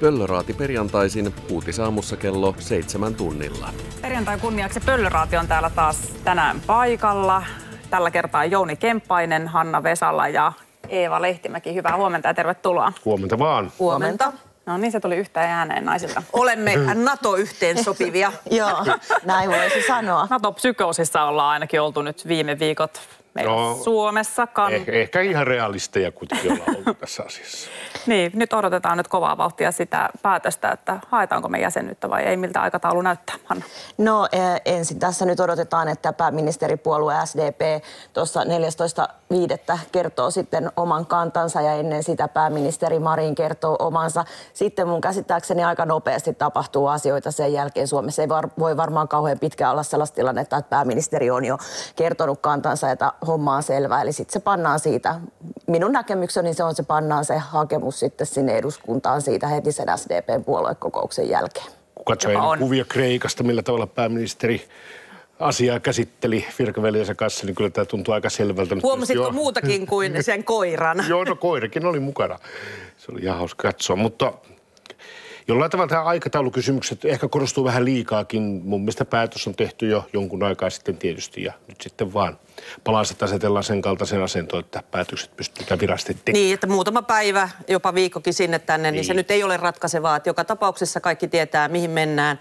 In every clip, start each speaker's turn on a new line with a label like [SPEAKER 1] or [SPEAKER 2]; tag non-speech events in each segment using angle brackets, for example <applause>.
[SPEAKER 1] Pöllöraati perjantaisin uutisaamussa kello seitsemän tunnilla.
[SPEAKER 2] Perjantai kunniaksi Pöllöraati on täällä taas tänään paikalla. Tällä kertaa Jouni Kemppainen, Hanna Vesala ja Eeva Lehtimäki. Hyvää huomenta ja tervetuloa.
[SPEAKER 3] Huomenta vaan.
[SPEAKER 2] Huomenta. No niin, se tuli yhtään ääneen naisilta.
[SPEAKER 4] Olemme NATO-yhteen sopivia. <laughs>
[SPEAKER 5] Joo, näin voisi sanoa.
[SPEAKER 2] NATO-psykoosissa ollaan ainakin oltu nyt viime viikot meillä no, Suomessa. Kan...
[SPEAKER 3] Ehkä, ehkä ihan realisteja kuitenkin ollaan <laughs> ollut tässä asiassa.
[SPEAKER 2] niin, nyt odotetaan nyt kovaa vauhtia sitä päätöstä, että haetaanko me jäsenyyttä vai ei, miltä aikataulu näyttää, Hanna?
[SPEAKER 5] No ensin tässä nyt odotetaan, että pääministeripuolue SDP tuossa 14.5. kertoo sitten oman kantansa ja ennen sitä pääministeri Marin kertoo omansa. Sitten mun käsittääkseni aika nopeasti tapahtuu asioita sen jälkeen. Suomessa ei var, voi varmaan kauhean pitkään olla sellaista tilannetta, että pääministeri on jo kertonut kantansa, että homma on selvä. Eli sitten se pannaan siitä, minun näkemykseni se on se pannaan se hakemus sitten sinne eduskuntaan siitä heti sen SDPn puoluekokouksen jälkeen.
[SPEAKER 3] Kun katsoo kuvia Kreikasta, millä tavalla pääministeri asiaa käsitteli virkaveljensä kanssa, niin kyllä tämä tuntuu aika selvältä.
[SPEAKER 4] Huomasitko jo... muutakin kuin sen koiran? <laughs>
[SPEAKER 3] Joo, no koirakin oli mukana. Se oli ihan hauska katsoa, mutta jollain tavalla tämä aikataulukysymykset ehkä korostuu vähän liikaakin. Mun mielestä päätös on tehty jo jonkun aikaa sitten tietysti ja nyt sitten vaan palaset asetellaan sen kaltaisen asentoon, että päätökset pystytään virasti tekemään.
[SPEAKER 4] Niin, että muutama päivä, jopa viikkokin sinne tänne, niin, niin se nyt ei ole ratkaisevaa. Että joka tapauksessa kaikki tietää, mihin mennään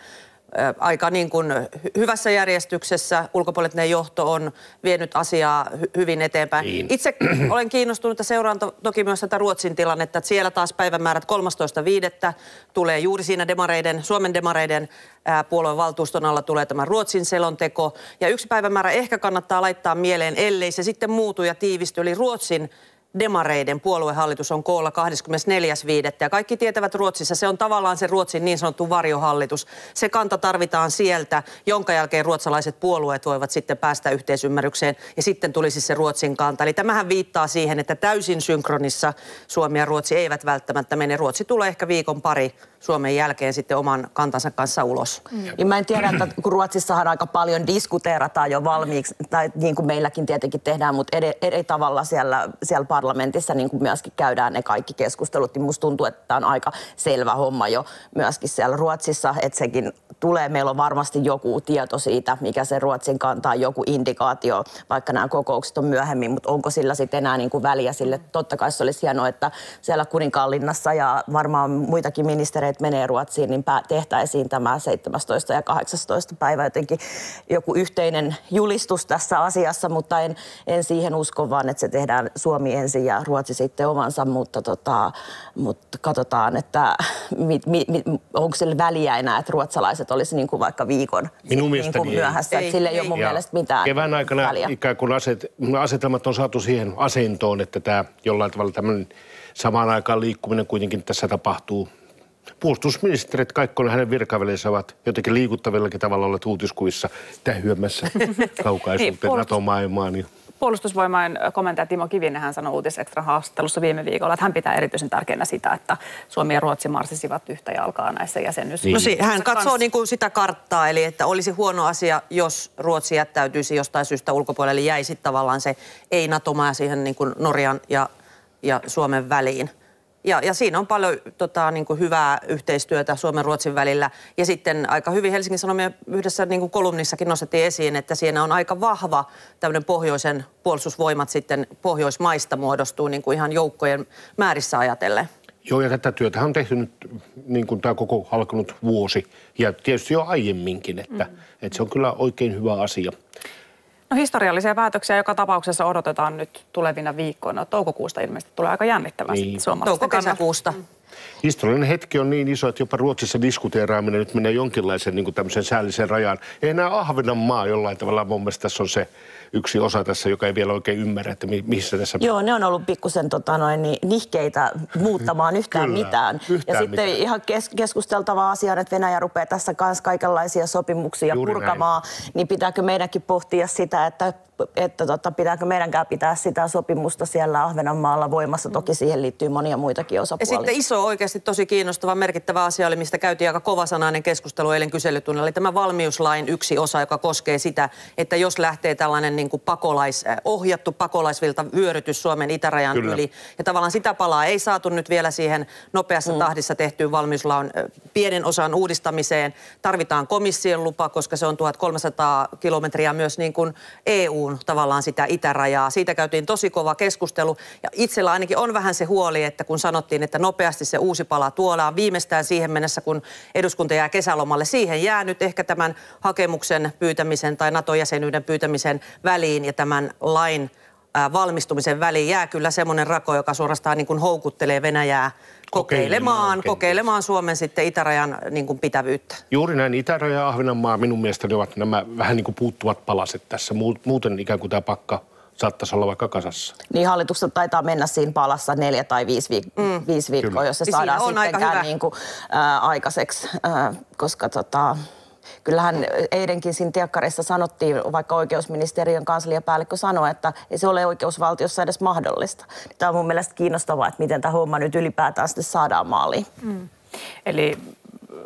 [SPEAKER 4] aika niin kuin hyvässä järjestyksessä. Ulkopoliittinen johto on vienyt asiaa hy- hyvin eteenpäin. Niin. Itse <clears throat> olen kiinnostunut ja seuraan to- toki myös tätä Ruotsin tilannetta, että siellä taas päivämäärät 13.5. tulee juuri siinä demareiden, Suomen demareiden ää, puolueen valtuuston alla tulee tämä Ruotsin selonteko. Ja yksi päivämäärä ehkä kannattaa laittaa mieleen, ellei se sitten muutu ja tiivisty, eli Ruotsin demareiden puoluehallitus on koolla 24.5. Ja kaikki tietävät Ruotsissa, se on tavallaan se Ruotsin niin sanottu varjohallitus. Se kanta tarvitaan sieltä, jonka jälkeen ruotsalaiset puolueet voivat sitten päästä yhteisymmärrykseen ja sitten tulisi se Ruotsin kanta. Eli tämähän viittaa siihen, että täysin synkronissa Suomi ja Ruotsi eivät välttämättä mene. Ruotsi tulee ehkä viikon pari Suomen jälkeen sitten oman kantansa kanssa ulos.
[SPEAKER 5] Mm. Ja mä en tiedä, että kun Ruotsissahan aika paljon diskuteerataan jo valmiiksi, tai niin kuin meilläkin tietenkin tehdään, mutta eri, eri tavalla siellä, siellä parlamentissa niin kuin myöskin käydään ne kaikki keskustelut, niin musta tuntuu, että tämä on aika selvä homma jo myöskin siellä Ruotsissa, että sekin tulee. Meillä on varmasti joku tieto siitä, mikä se Ruotsin kantaa, joku indikaatio, vaikka nämä kokoukset on myöhemmin, mutta onko sillä sitten enää niin kuin väliä sille? Totta kai se olisi hienoa, että siellä Kuninkaanlinnassa ja varmaan muitakin ministereitä menee Ruotsiin, niin tehtäisiin tämä 17 ja 18 päivä jotenkin joku yhteinen julistus tässä asiassa, mutta en, en siihen usko, vaan että se tehdään Suomi ensin ja Ruotsi sitten omansa, mutta, tota, mutta katsotaan, että mit, mit, mit, onko sillä väliä enää, että ruotsalaiset olisi niin kuin vaikka viikon
[SPEAKER 3] Minun niin kuin
[SPEAKER 5] myöhässä. Ei, sille ei, ei ole mun ja mielestä mitään
[SPEAKER 3] Kevään aikana väliä. ikään kuin aset, asetelmat on saatu siihen asentoon, että tämä jollain tavalla tämmöinen samaan aikaan liikkuminen kuitenkin tässä tapahtuu puolustusministerit Kaikkonen hänen virkaveljensä ovat jotenkin liikuttavillakin tavalla olleet uutiskuvissa tähyämässä <laughs> kaukaisuuteen niin, NATO-maailmaan. Niin
[SPEAKER 2] Puolustusvoimain komentaja Timo Kivinen hän sanoi Uutisekstra haastattelussa viime viikolla, että hän pitää erityisen tärkeänä sitä, että Suomi ja Ruotsi marsisivat yhtä jalkaa näissä jäsenyys.
[SPEAKER 4] Niin. No si- hän katsoo niin kuin sitä karttaa, eli että olisi huono asia, jos Ruotsi jättäytyisi jostain syystä ulkopuolelle, eli jäisi tavallaan se ei-NATO-maa siihen niin kuin Norjan ja, ja Suomen väliin. Ja, ja siinä on paljon tota, niin kuin hyvää yhteistyötä Suomen Ruotsin välillä. Ja sitten aika hyvin Helsingin Sanomien yhdessä niin kuin kolumnissakin nostettiin esiin, että siinä on aika vahva tämmöinen pohjoisen puolustusvoimat sitten pohjoismaista muodostuu niin kuin ihan joukkojen määrissä ajatellen.
[SPEAKER 3] Joo, ja tätä työtä on tehty nyt niin kuin tämä koko alkanut vuosi ja tietysti jo aiemminkin, että, mm. että se on kyllä oikein hyvä asia.
[SPEAKER 2] No historiallisia päätöksiä joka tapauksessa odotetaan nyt tulevina viikkoina. Toukokuusta ilmeisesti tulee aika jännittävästi niin.
[SPEAKER 4] Touko-kesäkuusta.
[SPEAKER 3] Historiallinen hetki on niin iso, että jopa Ruotsissa diskuteeraaminen nyt menee jonkinlaisen niin tämmöisen säällisen rajan. Ei enää Ahvenanmaa jollain tavalla, mun mielestä tässä on se yksi osa tässä, joka ei vielä oikein ymmärrä, että missä tässä...
[SPEAKER 5] Joo, ne on ollut pikkusen tota noin, niin, nihkeitä muuttamaan yhtään Kyllä, mitään. Yhtään ja sitten mitään. ihan kes- keskusteltava asia että Venäjä rupeaa tässä kanssa kaikenlaisia sopimuksia Juuri purkamaan, näin. niin pitääkö meidänkin pohtia sitä, että että tota, pitääkö meidänkään pitää sitä sopimusta siellä Ahvenanmaalla voimassa. Toki siihen liittyy monia muitakin osapuolia.
[SPEAKER 4] Ja sitten iso oikeasti tosi kiinnostava, merkittävä asia oli, mistä käytiin aika kovasanainen keskustelu eilen kyselytunnilla, oli tämä valmiuslain yksi osa, joka koskee sitä, että jos lähtee tällainen niin kuin pakolais, äh, ohjattu pakolaisvilta vyörytys Suomen itärajan
[SPEAKER 3] Kyllä.
[SPEAKER 4] yli, ja tavallaan sitä palaa ei saatu nyt vielä siihen nopeassa mm. tahdissa tehtyyn valmiuslain äh, pienen osan uudistamiseen. Tarvitaan komission lupa, koska se on 1300 kilometriä myös niin kuin EUn tavallaan sitä itärajaa. Siitä käytiin tosi kova keskustelu, ja itsellä ainakin on vähän se huoli, että kun sanottiin, että nopeasti se uusi pala tuodaan viimeistään siihen mennessä, kun eduskunta jää kesälomalle. Siihen jää nyt ehkä tämän hakemuksen pyytämisen tai NATO-jäsenyyden pyytämisen väliin ja tämän lain valmistumisen väliin jää kyllä semmoinen rako, joka suorastaan niin kuin houkuttelee Venäjää kokeilemaan,
[SPEAKER 3] Kokeilemaan
[SPEAKER 4] Suomen sitten itärajan niin kuin pitävyyttä.
[SPEAKER 3] Juuri näin Itäraja ja Ahvenanmaa minun mielestäni ovat nämä vähän niin kuin puuttuvat palaset tässä. Muut- Muuten ikään kuin tämä pakka saattaisi olla vaikka kasassa.
[SPEAKER 5] Niin hallitukset taitaa mennä siinä palassa neljä tai viisi, viik- mm. viisi viikkoa,
[SPEAKER 3] Kyllä.
[SPEAKER 5] jos se
[SPEAKER 4] Siis
[SPEAKER 5] saadaan
[SPEAKER 4] siinä on aika
[SPEAKER 5] sittenkään
[SPEAKER 4] hyvä.
[SPEAKER 5] niin kuin, ää, aikaiseksi, ää, koska tota, kyllähän eilenkin siinä tiekkarissa sanottiin, vaikka oikeusministeriön kansliapäällikkö sanoi, että ei se ole oikeusvaltiossa edes mahdollista. Tämä on mun mielestä kiinnostavaa, että miten tämä homma nyt ylipäätään sitten saadaan maaliin.
[SPEAKER 2] Eli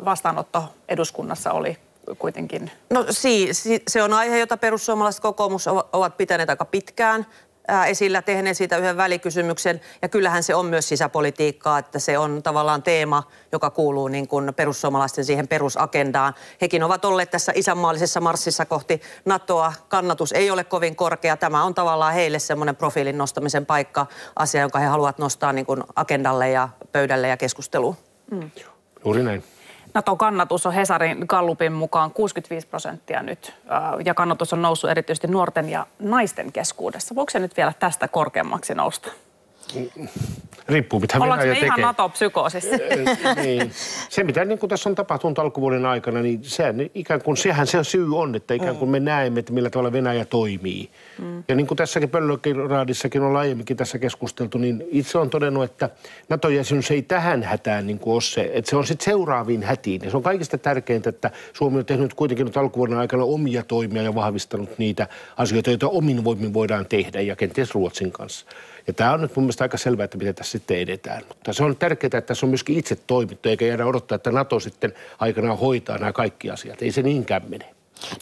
[SPEAKER 2] vastaanotto eduskunnassa oli kuitenkin
[SPEAKER 4] No si, si, se on aihe, jota perussuomalaiset kokoomus ova- ovat pitäneet aika pitkään ää, esillä, tehneet siitä yhden välikysymyksen. Ja kyllähän se on myös sisäpolitiikkaa, että se on tavallaan teema, joka kuuluu niin kuin perussuomalaisten siihen perusagendaan. Hekin ovat olleet tässä isänmaallisessa marssissa kohti NATOa. Kannatus ei ole kovin korkea. Tämä on tavallaan heille semmoinen profiilin nostamisen paikka, asia, jonka he haluavat nostaa niin kuin agendalle ja pöydälle ja keskusteluun.
[SPEAKER 3] Juuri näin.
[SPEAKER 2] NATO-kannatus on Hesarin Gallupin mukaan 65 prosenttia nyt, ää, ja kannatus on noussut erityisesti nuorten ja naisten keskuudessa. Voiko se nyt vielä tästä korkeammaksi nousta?
[SPEAKER 3] Riippuu mitä
[SPEAKER 2] Ollaanko
[SPEAKER 3] Venäjä
[SPEAKER 2] me ihan
[SPEAKER 3] tekee.
[SPEAKER 2] NATO-psykoosissa?
[SPEAKER 3] niin. Se, mitä niin kuin tässä on tapahtunut alkuvuoden aikana, niin sehän, ikään kuin, sehän se syy on, että ikään kuin me näemme, että millä tavalla Venäjä toimii. Mm. Ja niin kuin tässäkin Pöllökiraadissakin on aiemminkin tässä keskusteltu, niin itse on todennut, että NATO-jäsenyys ei tähän hätään niin kuin ole se, että se on sitten seuraaviin hätiin. Ja se on kaikista tärkeintä, että Suomi on tehnyt kuitenkin nyt alkuvuoden aikana omia toimia ja vahvistanut niitä asioita, joita omin voimin voidaan tehdä ja kenties Ruotsin kanssa. Ja tämä on nyt mun mielestä aika selvää, että miten tässä sitten edetään. Mutta se on tärkeää, että tässä on myöskin itse toimittu, eikä jäädä odottaa, että NATO sitten aikanaan hoitaa nämä kaikki asiat. Ei se niinkään mene.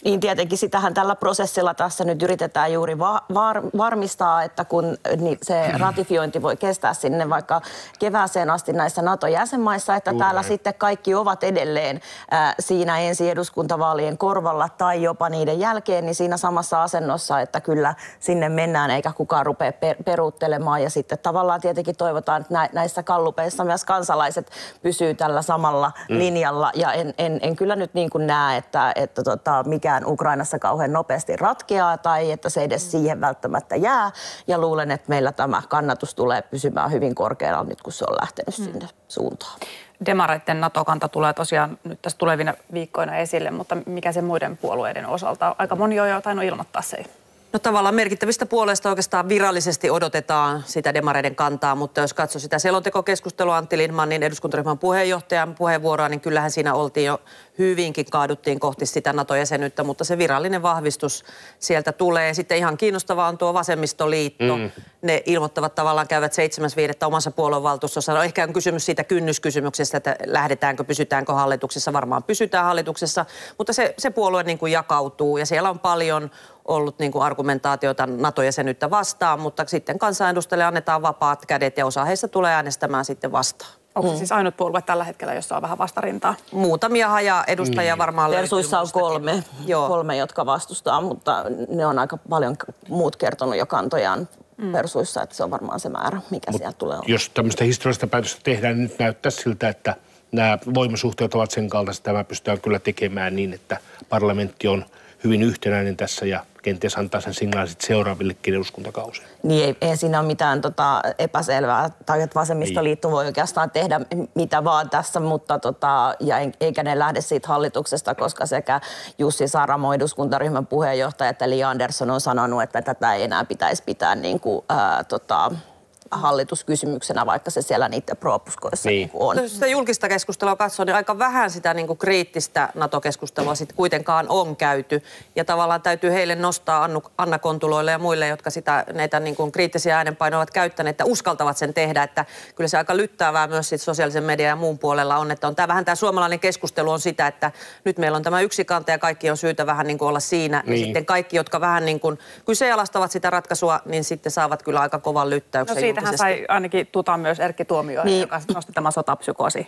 [SPEAKER 5] Niin tietenkin sitähän tällä prosessilla tässä nyt yritetään juuri va- var- varmistaa, että kun niin se ratifiointi voi kestää sinne vaikka kevääseen asti näissä NATO-jäsenmaissa, että
[SPEAKER 3] Juuri
[SPEAKER 5] täällä sitten kaikki ovat edelleen äh, siinä ensi eduskuntavaalien korvalla tai jopa niiden jälkeen, niin siinä samassa asennossa, että kyllä sinne mennään eikä kukaan rupea per- peruuttelemaan. Ja sitten tavallaan tietenkin toivotaan, että nä- näissä kallupeissa myös kansalaiset pysyy tällä samalla mm. linjalla. Ja en, en, en kyllä nyt niin kuin näe, että, että tota, mikään Ukrainassa kauhean nopeasti ratkeaa tai että se edes siihen välttämättä jää. Ja luulen, että meillä tämä kannatus tulee pysymään hyvin korkealla nyt, kun se on lähtenyt mm. sinne suuntaan.
[SPEAKER 2] Demareiden NATO-kanta tulee tosiaan nyt tässä tulevina viikkoina esille, mutta mikä se muiden puolueiden osalta? Aika moni on jo tainnut ilmoittaa se.
[SPEAKER 4] No tavallaan merkittävistä puolesta oikeastaan virallisesti odotetaan sitä demareiden kantaa, mutta jos katsoo sitä selontekokeskustelua Antti Lindmanin eduskuntaryhmän puheenjohtajan puheenvuoroa, niin kyllähän siinä oltiin jo hyvinkin kaaduttiin kohti sitä NATO-jäsenyyttä, mutta se virallinen vahvistus sieltä tulee. Sitten ihan kiinnostavaa on tuo vasemmistoliitto. Mm. Ne ilmoittavat tavallaan käyvät 7.5. omassa puoluevaltuustossa. No ehkä on kysymys siitä kynnyskysymyksestä, että lähdetäänkö, pysytäänkö hallituksessa. Varmaan pysytään hallituksessa, mutta se, se puolue niin kuin jakautuu ja siellä on paljon ollut niin kuin argumentaatiota NATO-jäsenyyttä vastaan, mutta sitten kansanedustajille annetaan vapaat kädet ja osa heistä tulee äänestämään sitten vastaan.
[SPEAKER 2] Onko se siis ainut puolue tällä hetkellä, jossa on vähän vastarintaa?
[SPEAKER 4] Muutamia haja edustajia varmaan löytyy
[SPEAKER 5] Persuissa on kolme,
[SPEAKER 4] Joo.
[SPEAKER 5] kolme, jotka vastustaa, mutta ne on aika paljon muut kertonut jo kantojaan mm. persuissa, että se on varmaan se määrä, mikä Mut sieltä tulee.
[SPEAKER 3] Jos tämmöistä historiallista päätöstä tehdään, niin nyt näyttää siltä, että nämä voimasuhteet ovat sen kaltaiset, että tämä pystytään kyllä tekemään niin, että parlamentti on hyvin yhtenäinen tässä ja kenties antaa sen signaalin seuraavillekin eduskuntakausille.
[SPEAKER 5] Niin ei, ei siinä ole mitään tota, epäselvää, tai että vasemmistoliitto voi oikeastaan tehdä mitä vaan tässä, mutta tota, ja en- eikä ne lähde siitä hallituksesta, koska sekä Jussi Saramo, eduskuntaryhmän puheenjohtaja, että Li Andersson on sanonut, että tätä ei enää pitäisi pitää niin kuin, ää, tota, hallituskysymyksenä, vaikka se siellä niiden propuskoissa
[SPEAKER 3] Niin.
[SPEAKER 5] niin. Niin on.
[SPEAKER 4] Jos sitä julkista keskustelua katsoo, niin aika vähän sitä niin kuin kriittistä NATO-keskustelua sitten kuitenkaan on käyty. Ja tavallaan täytyy heille nostaa Annu, Anna Kontuloille ja muille, jotka sitä, näitä niin kuin kriittisiä äänenpainoja ovat käyttäneet, että uskaltavat sen tehdä. Että kyllä se aika lyttäävää myös sit sosiaalisen median ja muun puolella on, että on tämä vähän tämä suomalainen keskustelu on sitä, että nyt meillä on tämä yksi kanta ja kaikki on syytä vähän niin kuin olla siinä.
[SPEAKER 3] Niin.
[SPEAKER 4] Ja sitten kaikki, jotka vähän niin kuin kyseenalaistavat sitä ratkaisua, niin sitten saavat kyllä aika kovan lyttäyksen
[SPEAKER 2] No siitähän
[SPEAKER 4] julkisesti.
[SPEAKER 2] sai ainakin tuta myös Erkki Tuomioja, niin.
[SPEAKER 5] Niin.
[SPEAKER 2] joka nosti tämän sotapsykoosi.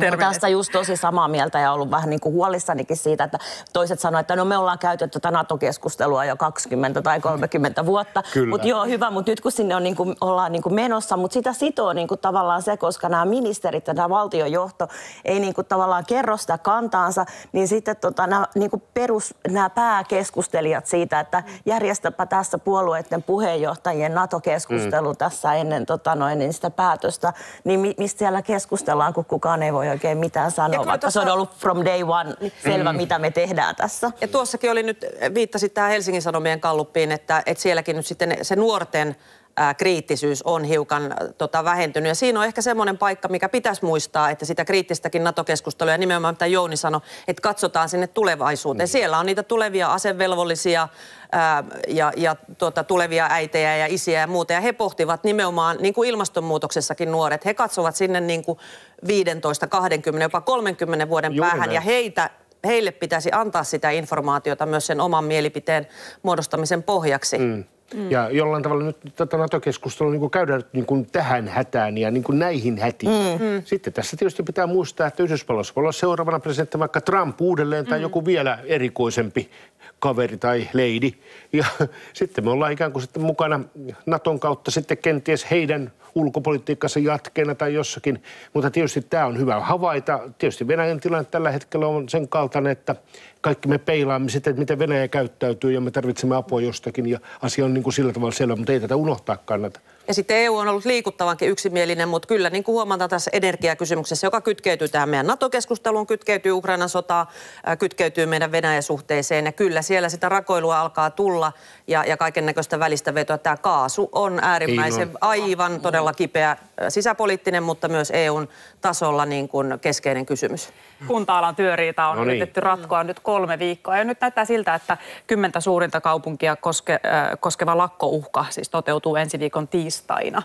[SPEAKER 5] Olen tästä just tosi samaa mieltä ja ollut vähän niin kuin huolissanikin siitä, että toiset sanoivat, että no me ollaan käyty tätä NATO-keskustelua jo 20 tai 30 vuotta. Mutta joo, hyvä, mutta nyt kun sinne on niin kuin, ollaan niin kuin menossa, mutta sitä sitoo niin kuin tavallaan se, koska nämä ministerit ja tämä valtiojohto ei niin kuin tavallaan kerro sitä kantaansa, niin sitten tota, nämä, niin kuin perus, nämä pääkeskustelijat siitä, että järjestäpä tässä puolueiden puheenjohtajien NATO-keskustelu mm. tässä ennen tota, noin, niin sitä päätöstä, niin mi- mistä siellä keskustellaan, kun kukaan ei voi oikein mitään sanoa, vaikka se on
[SPEAKER 4] tuossa-
[SPEAKER 5] ollut from day one selvä,
[SPEAKER 3] Mm.
[SPEAKER 5] mitä me tehdään tässä.
[SPEAKER 4] Ja tuossakin oli nyt, viittasit tähän Helsingin Sanomien kalluppiin, että, että sielläkin nyt sitten se nuorten ää, kriittisyys on hiukan tota, vähentynyt. Ja siinä on ehkä semmoinen paikka, mikä pitäisi muistaa, että sitä kriittistäkin NATO-keskustelua ja nimenomaan mitä Jouni sanoi, että katsotaan sinne tulevaisuuteen. Siellä on niitä tulevia asevelvollisia ää, ja, ja tuota, tulevia äitejä ja isiä ja muuta. Ja he pohtivat nimenomaan, niin kuin ilmastonmuutoksessakin nuoret, he katsovat sinne niin kuin 15, 20, jopa 30 vuoden
[SPEAKER 3] Juuri
[SPEAKER 4] päähän.
[SPEAKER 3] näin.
[SPEAKER 4] Ja heitä heille pitäisi antaa sitä informaatiota myös sen oman mielipiteen muodostamisen pohjaksi. Mm.
[SPEAKER 3] Mm. Ja jollain tavalla nyt tätä NATO-keskustelua niin käydään nyt niin kuin tähän hätään ja niin kuin näihin hätiin. Mm. Sitten tässä tietysti pitää muistaa, että Yhdysvalloissa voi olla seuraavana presidentti vaikka Trump uudelleen tai joku vielä erikoisempi kaveri tai lady. Ja <laughs> sitten me ollaan ikään kuin sitten mukana Naton kautta sitten kenties heidän ulkopolitiikkansa jatkeena tai jossakin. Mutta tietysti tämä on hyvä havaita. Tietysti Venäjän tilanne tällä hetkellä on sen kaltainen, että kaikki me peilaamme sitten, että miten Venäjä käyttäytyy ja me tarvitsemme apua jostakin ja asia on niin kuin sillä tavalla selvä, mutta ei tätä unohtaa kannata.
[SPEAKER 4] Ja sitten EU on ollut liikuttavankin yksimielinen, mutta kyllä niin kuin huomataan tässä energiakysymyksessä, joka kytkeytyy tähän meidän NATO-keskusteluun, kytkeytyy Ukrainan sotaan, ää, kytkeytyy meidän Venäjä-suhteeseen. Ja kyllä siellä sitä rakoilua alkaa tulla ja, ja kaiken näköistä välistä vetoa. Tämä kaasu on äärimmäisen
[SPEAKER 3] Niin
[SPEAKER 4] aivan todella kipeä sisäpoliittinen, mutta myös EUn tasolla niin kuin keskeinen kysymys.
[SPEAKER 2] Kunta-alan työriita on
[SPEAKER 3] No niin.
[SPEAKER 2] yritetty ratkoa nyt kolme viikkoa. Ja nyt näyttää siltä, että kymmentä suurinta kaupunkia koske, äh, koskeva lakkouhka siis toteutuu ensi viikon tiistaina.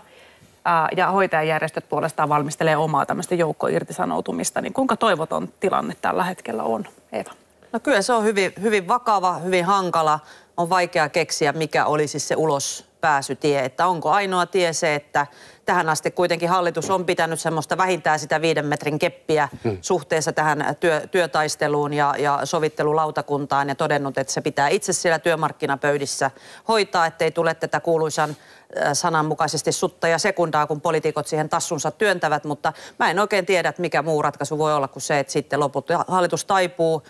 [SPEAKER 2] Äh, ja hoitajajärjestöt puolestaan valmistelee omaa tämmöistä joukkoirtisanoutumista. Niin kuinka toivoton tilanne tällä hetkellä on, Eeva?
[SPEAKER 4] No kyllä se on hyvin, hyvin vakava, hyvin hankala. On vaikea keksiä, mikä olisi se ulospääsytie. Että onko ainoa tie se, että tähän asti kuitenkin hallitus on pitänyt semmoista vähintään sitä viiden metrin keppiä hmm. suhteessa tähän työ, työtaisteluun ja, ja sovittelulautakuntaan ja todennut, että se pitää itse siellä työmarkkinapöydissä hoitaa, ettei tule tätä kuuluisan sananmukaisesti sutta ja sekundaa, kun poliitikot siihen tassunsa työntävät, mutta mä en oikein tiedä, että mikä muu ratkaisu voi olla kuin se, että sitten lopulta hallitus taipuu,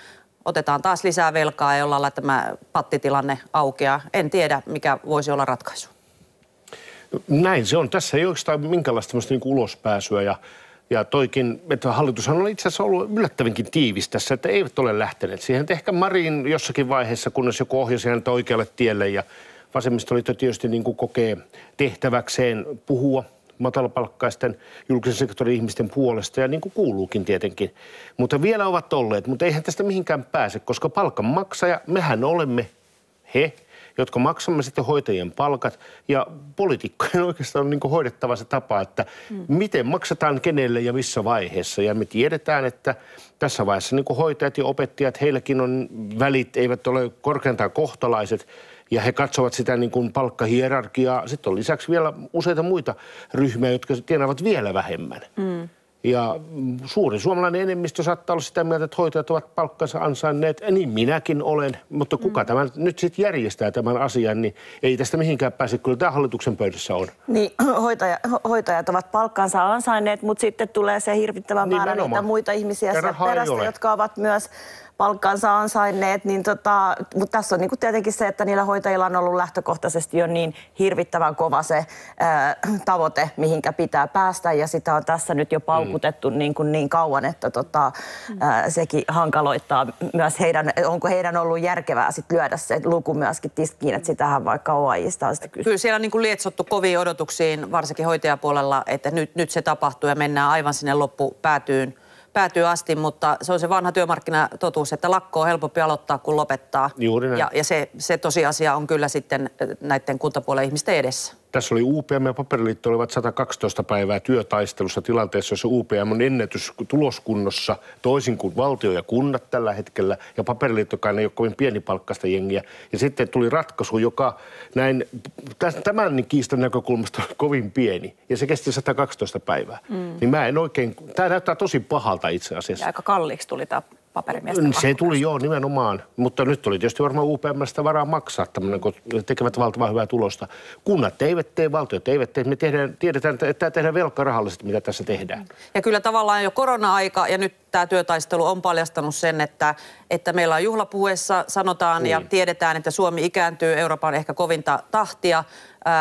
[SPEAKER 4] otetaan taas lisää velkaa ja jollain tämä pattitilanne aukeaa. En tiedä, mikä voisi olla ratkaisu.
[SPEAKER 3] Näin se on. Tässä ei oikeastaan minkäänlaista niin ulospääsyä ja ja toikin, että hallitushan on itse asiassa ollut yllättävinkin tiivis tässä, että eivät ole lähteneet siihen. Että ehkä Marin jossakin vaiheessa, kunnes joku ohjasi häntä oikealle tielle ja vasemmistoliitto tietysti niin kuin kokee tehtäväkseen puhua matalapalkkaisten julkisen sektorin ihmisten puolesta ja niin kuin kuuluukin tietenkin. Mutta vielä ovat olleet, mutta eihän tästä mihinkään pääse, koska palkanmaksaja, mehän olemme he, jotka maksamme sitten hoitajien palkat. Ja poliitikkojen <laughs> oikeastaan on niin hoidettava se tapa, että mm. miten maksetaan kenelle ja missä vaiheessa. Ja me tiedetään, että tässä vaiheessa niin hoitajat ja opettajat, heilläkin on välit, eivät ole korkeintaan kohtalaiset. Ja he katsovat sitä niin kuin palkkahierarkiaa. Sitten on lisäksi vielä useita muita ryhmiä, jotka tienaavat vielä vähemmän. Mm. Ja suuri suomalainen enemmistö saattaa olla sitä mieltä, että hoitajat ovat palkkansa ansainneet. Niin minäkin olen, mutta kuka mm. tämän nyt sitten järjestää tämän asian, niin ei tästä mihinkään pääse. Kyllä tämä hallituksen pöydässä on.
[SPEAKER 5] Niin, <clears throat> hoitaja, ho- hoitajat ovat palkkansa ansainneet, mutta sitten tulee se hirvittävä määrä niitä muita ihmisiä sieltä perästä, jotka ovat myös palkkansa ansainneet, niin tota, mutta tässä on niin kuin tietenkin se, että niillä hoitajilla on ollut lähtökohtaisesti jo niin hirvittävän kova se ää, tavoite, mihinkä pitää päästä ja sitä on tässä nyt jo paukutettu mm. niin, kuin niin kauan, että tota, ää, sekin hankaloittaa myös heidän, onko heidän ollut järkevää sit lyödä se luku myöskin tiskiin, että sitähän vaikka OAJista on sitä
[SPEAKER 4] kysyä. Kyllä siellä on niin kuin lietsottu koviin odotuksiin, varsinkin hoitajapuolella, että nyt, nyt se tapahtuu ja mennään aivan sinne loppupäätyyn päätyy asti, mutta se on se vanha työmarkkinatotuus, että lakko on helpompi aloittaa kuin lopettaa.
[SPEAKER 3] Juuri näin.
[SPEAKER 4] Ja, ja se, se tosiasia on kyllä sitten näiden kuntapuolen ihmisten edessä.
[SPEAKER 3] Tässä oli UPM ja Paperiliitto olivat 112 päivää työtaistelussa tilanteessa, jossa UPM on ennätys tuloskunnossa toisin kuin valtio ja kunnat tällä hetkellä. Ja Paperiliittokaan ei ole kovin pienipalkkasta jengiä. Ja sitten tuli ratkaisu, joka näin tämän kiistan näkökulmasta on kovin pieni. Ja se kesti 112 päivää. Mm. Niin mä en oikein, tämä näyttää tosi pahalta itse asiassa.
[SPEAKER 2] Ja aika kalliiksi tuli tämä paperimiesten
[SPEAKER 3] Se tuli joo nimenomaan, mutta nyt oli tietysti varmaan UPMstä varaa maksaa tämmöinen, kun tekevät valtavan hyvää tulosta. Kunnat eivät tee, valtiot eivät tee. Me tehdään, tiedetään, että tämä tehdään velkarahallisesti, mitä tässä tehdään.
[SPEAKER 4] Ja kyllä tavallaan jo korona-aika ja nyt tämä työtaistelu on paljastanut sen, että, että meillä on juhlapuheessa sanotaan niin. ja tiedetään, että Suomi ikääntyy Euroopan ehkä kovinta tahtia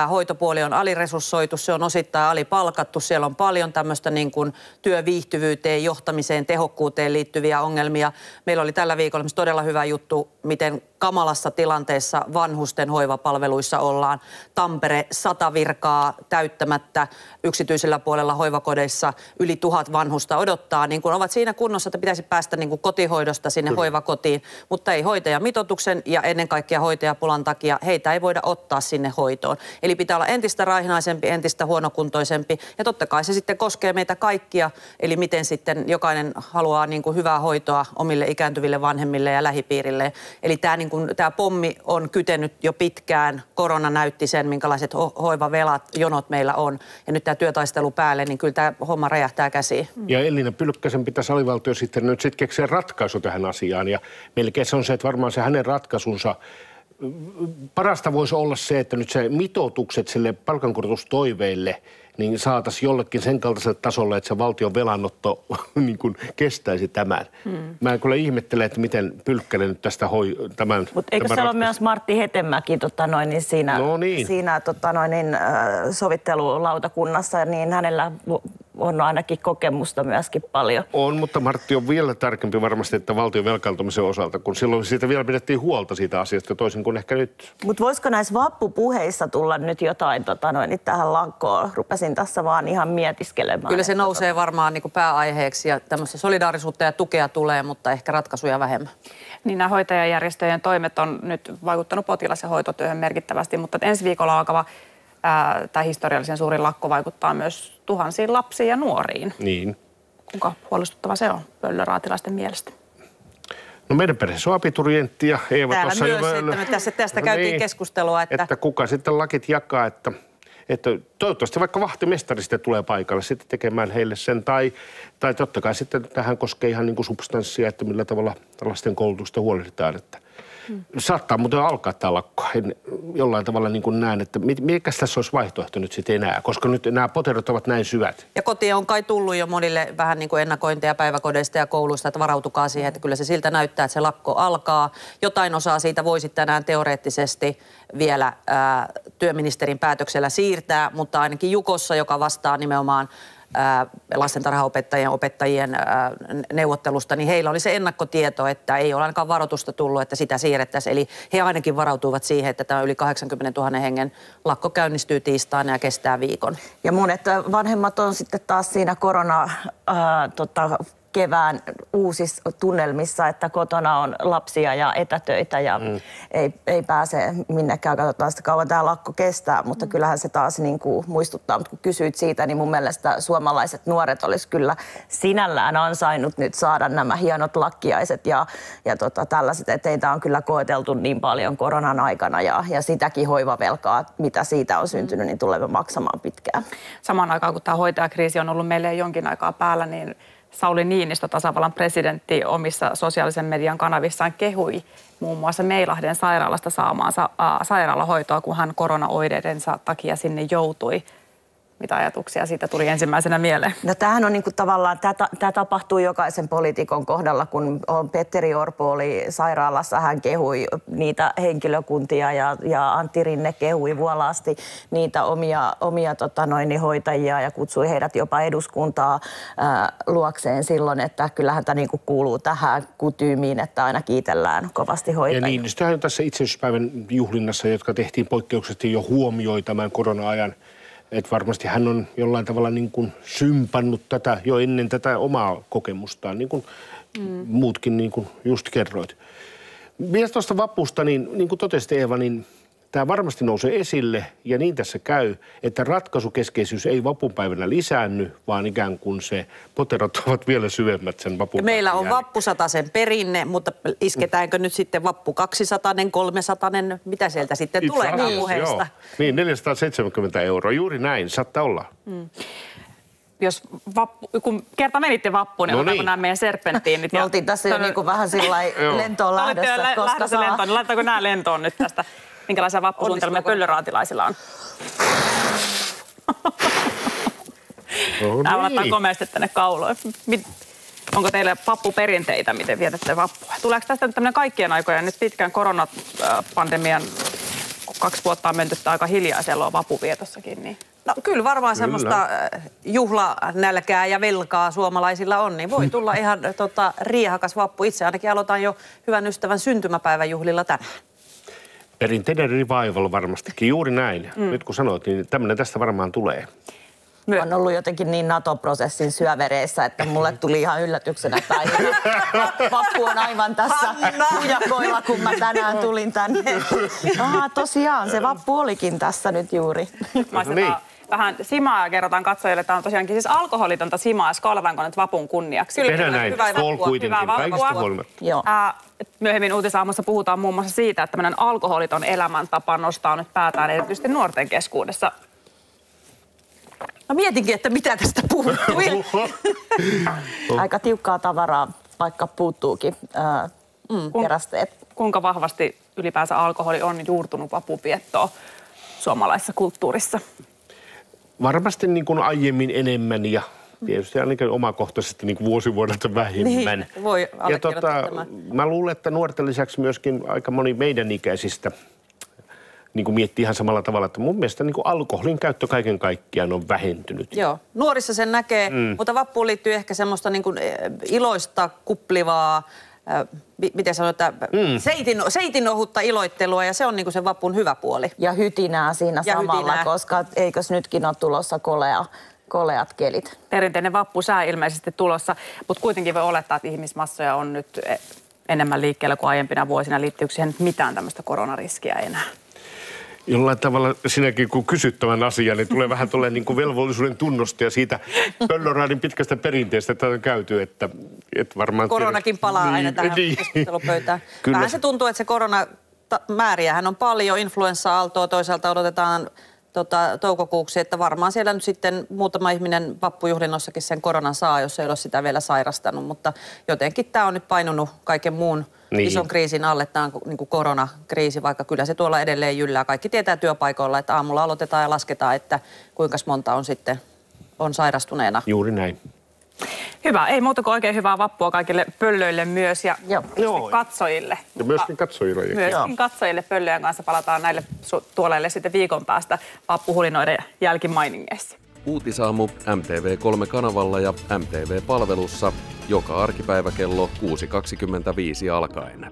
[SPEAKER 4] hoitopuoli on aliresurssoitu, se on osittain alipalkattu, siellä on paljon tämmöistä niin kuin työviihtyvyyteen, johtamiseen, tehokkuuteen liittyviä ongelmia. Meillä oli tällä viikolla todella hyvä juttu, miten kamalassa tilanteessa vanhusten hoivapalveluissa ollaan. Tampere sata virkaa täyttämättä yksityisellä puolella hoivakodeissa yli tuhat vanhusta odottaa, niin kun ovat siinä kunnossa, että pitäisi päästä niin kuin kotihoidosta sinne Kyllä. hoivakotiin, mutta ei hoitajamitoituksen ja ennen kaikkea hoitajapulan takia heitä ei voida ottaa sinne hoitoon. Eli pitää olla entistä raihinaisempi, entistä huonokuntoisempi ja totta kai se sitten koskee meitä kaikkia, eli miten sitten jokainen haluaa niin kuin hyvää hoitoa omille ikääntyville vanhemmille ja lähipiirille. Eli tämä niin kuin, tämä pommi on kytenyt jo pitkään, korona näytti sen, minkälaiset ho- hoivavelat, jonot meillä on ja nyt tämä työtaistelu päälle, niin kyllä tämä homma räjähtää käsiin.
[SPEAKER 3] Ja Elina Pylkkäsen pitäisi alivaltio sitten nyt sitten keksiä ratkaisu tähän asiaan. Ja melkein se on se, että varmaan se hänen ratkaisunsa parasta voisi olla se, että nyt se mitoitukset sille palkankorotustoiveille – niin saataisiin jollekin sen kaltaiselle tasolle, että se valtion velanotto <laughs> niin kuin kestäisi tämän. Hmm. Mä kyllä ihmettelen, että miten Pylkkänen nyt tästä hoi tämän
[SPEAKER 5] Mutta eikö se ole myös Martti Hetemäki tota noin, niin siinä, no niin. siinä tota noin, niin, sovittelulautakunnassa, niin hänellä on ainakin kokemusta myöskin paljon.
[SPEAKER 3] On, mutta Martti on vielä tärkeämpi varmasti, että valtion velkaantumisen osalta, kun silloin siitä vielä pidettiin huolta siitä asiasta toisin kuin ehkä nyt.
[SPEAKER 5] Mutta voisiko näissä vappupuheissa tulla nyt jotain tota noin, niin tähän lakkoon? Rupesin tässä vaan ihan mietiskelemään.
[SPEAKER 4] Kyllä se nousee tota... varmaan niin kuin pääaiheeksi ja tämmöistä solidaarisuutta ja tukea tulee, mutta ehkä ratkaisuja vähemmän.
[SPEAKER 2] Niin nämä hoitajajärjestöjen toimet on nyt vaikuttanut potilas- ja hoitotyöhön merkittävästi, mutta ensi viikolla alkava tämä historiallisen suuri lakko vaikuttaa myös tuhansiin lapsiin ja nuoriin.
[SPEAKER 3] Niin.
[SPEAKER 2] Kuinka huolestuttava se on pöllöraatilaisten mielestä?
[SPEAKER 3] No meidän perheessä on abiturientti ja
[SPEAKER 4] Eeva Täällä tuossa myös, jo... että me tässä, tästä no käytiin niin, keskustelua.
[SPEAKER 3] Että... että kuka sitten lakit jakaa, että, että toivottavasti vaikka vahtimestari sitten tulee paikalle sitten tekemään heille sen. Tai, tai totta kai sitten tähän koskee ihan niin kuin substanssia, että millä tavalla lasten koulutusta huolehditaan. Että. Saattaa muuten alkaa tämä lakko. En jollain tavalla niin kuin näen, että mikä tässä olisi vaihtoehto nyt sitten enää, koska nyt nämä poterot ovat näin syvät.
[SPEAKER 4] Ja kotiin on kai tullut jo monille vähän niin kuin ennakointeja päiväkodeista ja kouluista, että varautukaa siihen, että kyllä se siltä näyttää, että se lakko alkaa. Jotain osaa siitä voisi tänään teoreettisesti vielä ää, työministerin päätöksellä siirtää, mutta ainakin Jukossa, joka vastaa nimenomaan lastentarhaopettajien opettajien neuvottelusta, niin heillä oli se ennakkotieto, että ei ole ainakaan varoitusta tullut, että sitä siirrettäisiin. Eli he ainakin varautuivat siihen, että tämä yli 80 000 hengen lakko käynnistyy tiistaina ja kestää viikon.
[SPEAKER 5] Ja monet vanhemmat on sitten taas siinä korona ää, tota, kevään uusissa tunnelmissa, että kotona on lapsia ja etätöitä ja mm. ei, ei pääse minnekään. Katsotaan sitä kauan tämä lakko kestää, mutta mm. kyllähän se taas niin kuin muistuttaa. Mutta kun kysyit siitä, niin mun mielestä suomalaiset nuoret olisi kyllä sinällään ansainnut nyt saada nämä hienot lakkiaiset ja, ja tota, tällaiset, että heitä on kyllä koeteltu niin paljon koronan aikana ja, ja sitäkin hoivavelkaa, mitä siitä on syntynyt, niin tulemme maksamaan pitkään.
[SPEAKER 2] Samaan aikaan, kun tämä hoitajakriisi on ollut meille jonkin aikaa päällä, niin Sauli Niinistö, tasavallan presidentti, omissa sosiaalisen median kanavissaan kehui muun muassa Meilahden sairaalasta saamaansa ää, sairaalahoitoa, kun hän koronaoideidensa takia sinne joutui. Mitä ajatuksia siitä tuli ensimmäisenä mieleen?
[SPEAKER 5] No tämähän on niinku tavallaan, tämä tapahtuu jokaisen poliitikon kohdalla, kun on Petteri Orpo oli sairaalassa, hän kehui niitä henkilökuntia ja, ja Antti Rinne kehui vuolaasti niitä omia, omia tota noin, niin hoitajia ja kutsui heidät jopa eduskuntaa ää, luokseen silloin, että kyllähän tämä niinku kuuluu tähän kutyymiin, että aina kiitellään kovasti hoitajia.
[SPEAKER 3] Ja niin, sitähän tässä itsenäisyyspäivän juhlinnassa, jotka tehtiin poikkeuksellisesti jo huomioi tämän korona-ajan – että varmasti hän on jollain tavalla niin kuin sympannut tätä jo ennen tätä omaa kokemustaan, niin kuin mm. muutkin niin kuin just kerroit. Vielä tuosta vapusta, niin, niin kuin totesit Eeva, niin Tämä varmasti nousee esille ja niin tässä käy, että ratkaisukeskeisyys ei vapupäivänä lisäänny, vaan ikään kuin se poterot <laughs> ovat vielä syvemmät sen vapupäivän
[SPEAKER 4] Meillä on vappusatasen perinne, mutta isketäänkö nyt sitten vappu 200, 300, mitä sieltä sitten Itse tulee niin. puheesta?
[SPEAKER 3] Niin, 470 euroa, juuri näin, saattaa olla. Mm
[SPEAKER 2] jos vappu, kun kerta menitte vappuun, niin no niin. nämä meidän serpenttiinit. <laughs>
[SPEAKER 5] Me oltiin tässä jo niin kuin vähän sillä lentoon lähdössä, koska saa...
[SPEAKER 2] lentoon, niin laittaako nämä lentoon nyt tästä? <laughs> Minkälaisia vappusuunnitelmia pöllöraatilaisilla on? No Tämä laittaa komeasti tänne kauloon. Onko teille vappuperinteitä, miten vietätte vappua? Tuleeko tästä nyt tämmöinen kaikkien aikojen nyt pitkän koronapandemian kaksi vuotta on menty aika hiljaisella on vapuvietossakin, niin
[SPEAKER 4] No kyllä varmaan kyllä. semmoista äh, juhlanälkää ja velkaa suomalaisilla on, niin voi tulla ihan tota, riehakas vappu. Itse ainakin aloitan jo hyvän ystävän syntymäpäivän juhlilla tänään.
[SPEAKER 3] Perinteinen revival varmastikin, juuri näin. Mm. Nyt kun sanoit, niin tämmöinen tästä varmaan tulee.
[SPEAKER 5] Mä on ollut jotenkin niin NATO-prosessin syövereissä, että mulle tuli ihan yllätyksenä tai <laughs> vappu on aivan tässä hujakoilla, kun mä tänään tulin tänne. <laughs> Aha, tosiaan, se vappu olikin tässä nyt juuri.
[SPEAKER 2] Mä no niin vähän simaa ja kerrotaan katsojille, että on tosiaankin siis alkoholitonta simaa Skolvanko nyt vapun kunniaksi.
[SPEAKER 3] Kyllä, Tehdään näin, hyvää Skol kuitenkin, kaikista huolimatta.
[SPEAKER 2] Ää, myöhemmin uutisaamussa puhutaan muun muassa siitä, että tämmöinen alkoholiton elämäntapa nostaa nyt päätään erityisesti nuorten keskuudessa.
[SPEAKER 4] Mä mietinkin, että mitä tästä puuttuu. <laughs>
[SPEAKER 5] Aika tiukkaa tavaraa, vaikka puuttuukin ää, mm. kerästeet.
[SPEAKER 2] Kuinka vahvasti ylipäänsä alkoholi on juurtunut vapupiettoon suomalaisessa kulttuurissa?
[SPEAKER 3] Varmasti niin kuin aiemmin enemmän ja tietysti ainakin omakohtaisesti niin vuosi vuodelta vähemmän.
[SPEAKER 4] Niin, voi
[SPEAKER 3] ja tota, mä luulen, että nuorten lisäksi myöskin aika moni meidän ikäisistä niin kuin miettii ihan samalla tavalla, että mun mielestä niin kuin alkoholin käyttö kaiken kaikkiaan on vähentynyt.
[SPEAKER 4] Joo, nuorissa sen näkee, mm. mutta vappuun liittyy ehkä semmoista niin kuin eh, iloista, kuplivaa, miten sanoa, että mm. seitin, seitin ohutta iloittelua ja se on niinku se vapun hyvä puoli.
[SPEAKER 5] Ja hytinää siinä ja samalla, hytinää. koska eikös nytkin ole tulossa kolea koleat kelit.
[SPEAKER 2] Perinteinen vappu sää ilmeisesti tulossa, mutta kuitenkin voi olettaa, että ihmismassoja on nyt e, enemmän liikkeellä kuin aiempina vuosina. Liittyykö siihen mitään tämmöistä koronariskiä enää?
[SPEAKER 3] Jollain tavalla sinäkin kun kysyt tämän asian, niin tulee vähän tulee niin kuin velvollisuuden tunnosta ja siitä Pöllöraadin pitkästä perinteestä, että on käyty, että, että varmaan...
[SPEAKER 4] Koronakin tiedät, palaa niin, aina tähän niin. keskustelupöytään. Kyllä. Vähän se tuntuu, että se korona määriähän on paljon, influenssa-aaltoa toisaalta odotetaan tota, toukokuuksi, että varmaan siellä nyt sitten muutama ihminen vappujuhlinnossakin sen koronan saa, jos ei ole sitä vielä sairastanut, mutta jotenkin tämä on nyt painunut kaiken muun niin. ison kriisin alle. Tämä on niin kuin koronakriisi, vaikka kyllä se tuolla edelleen jyllää. Kaikki tietää työpaikoilla, että aamulla aloitetaan ja lasketaan, että kuinka monta on sitten on sairastuneena.
[SPEAKER 3] Juuri näin.
[SPEAKER 2] Hyvä. Ei muuta kuin oikein hyvää vappua kaikille pöllöille myös ja Joo. katsojille.
[SPEAKER 3] Ja myöskin katsojille.
[SPEAKER 2] Myöskin Joo. katsojille pöllöjen kanssa palataan näille tuoleille sitten viikon päästä vappuhulinoiden jälkimainingeissa.
[SPEAKER 1] Uutisaamu MTV3-kanavalla ja MTV-palvelussa joka arkipäivä kello 6.25 alkaen.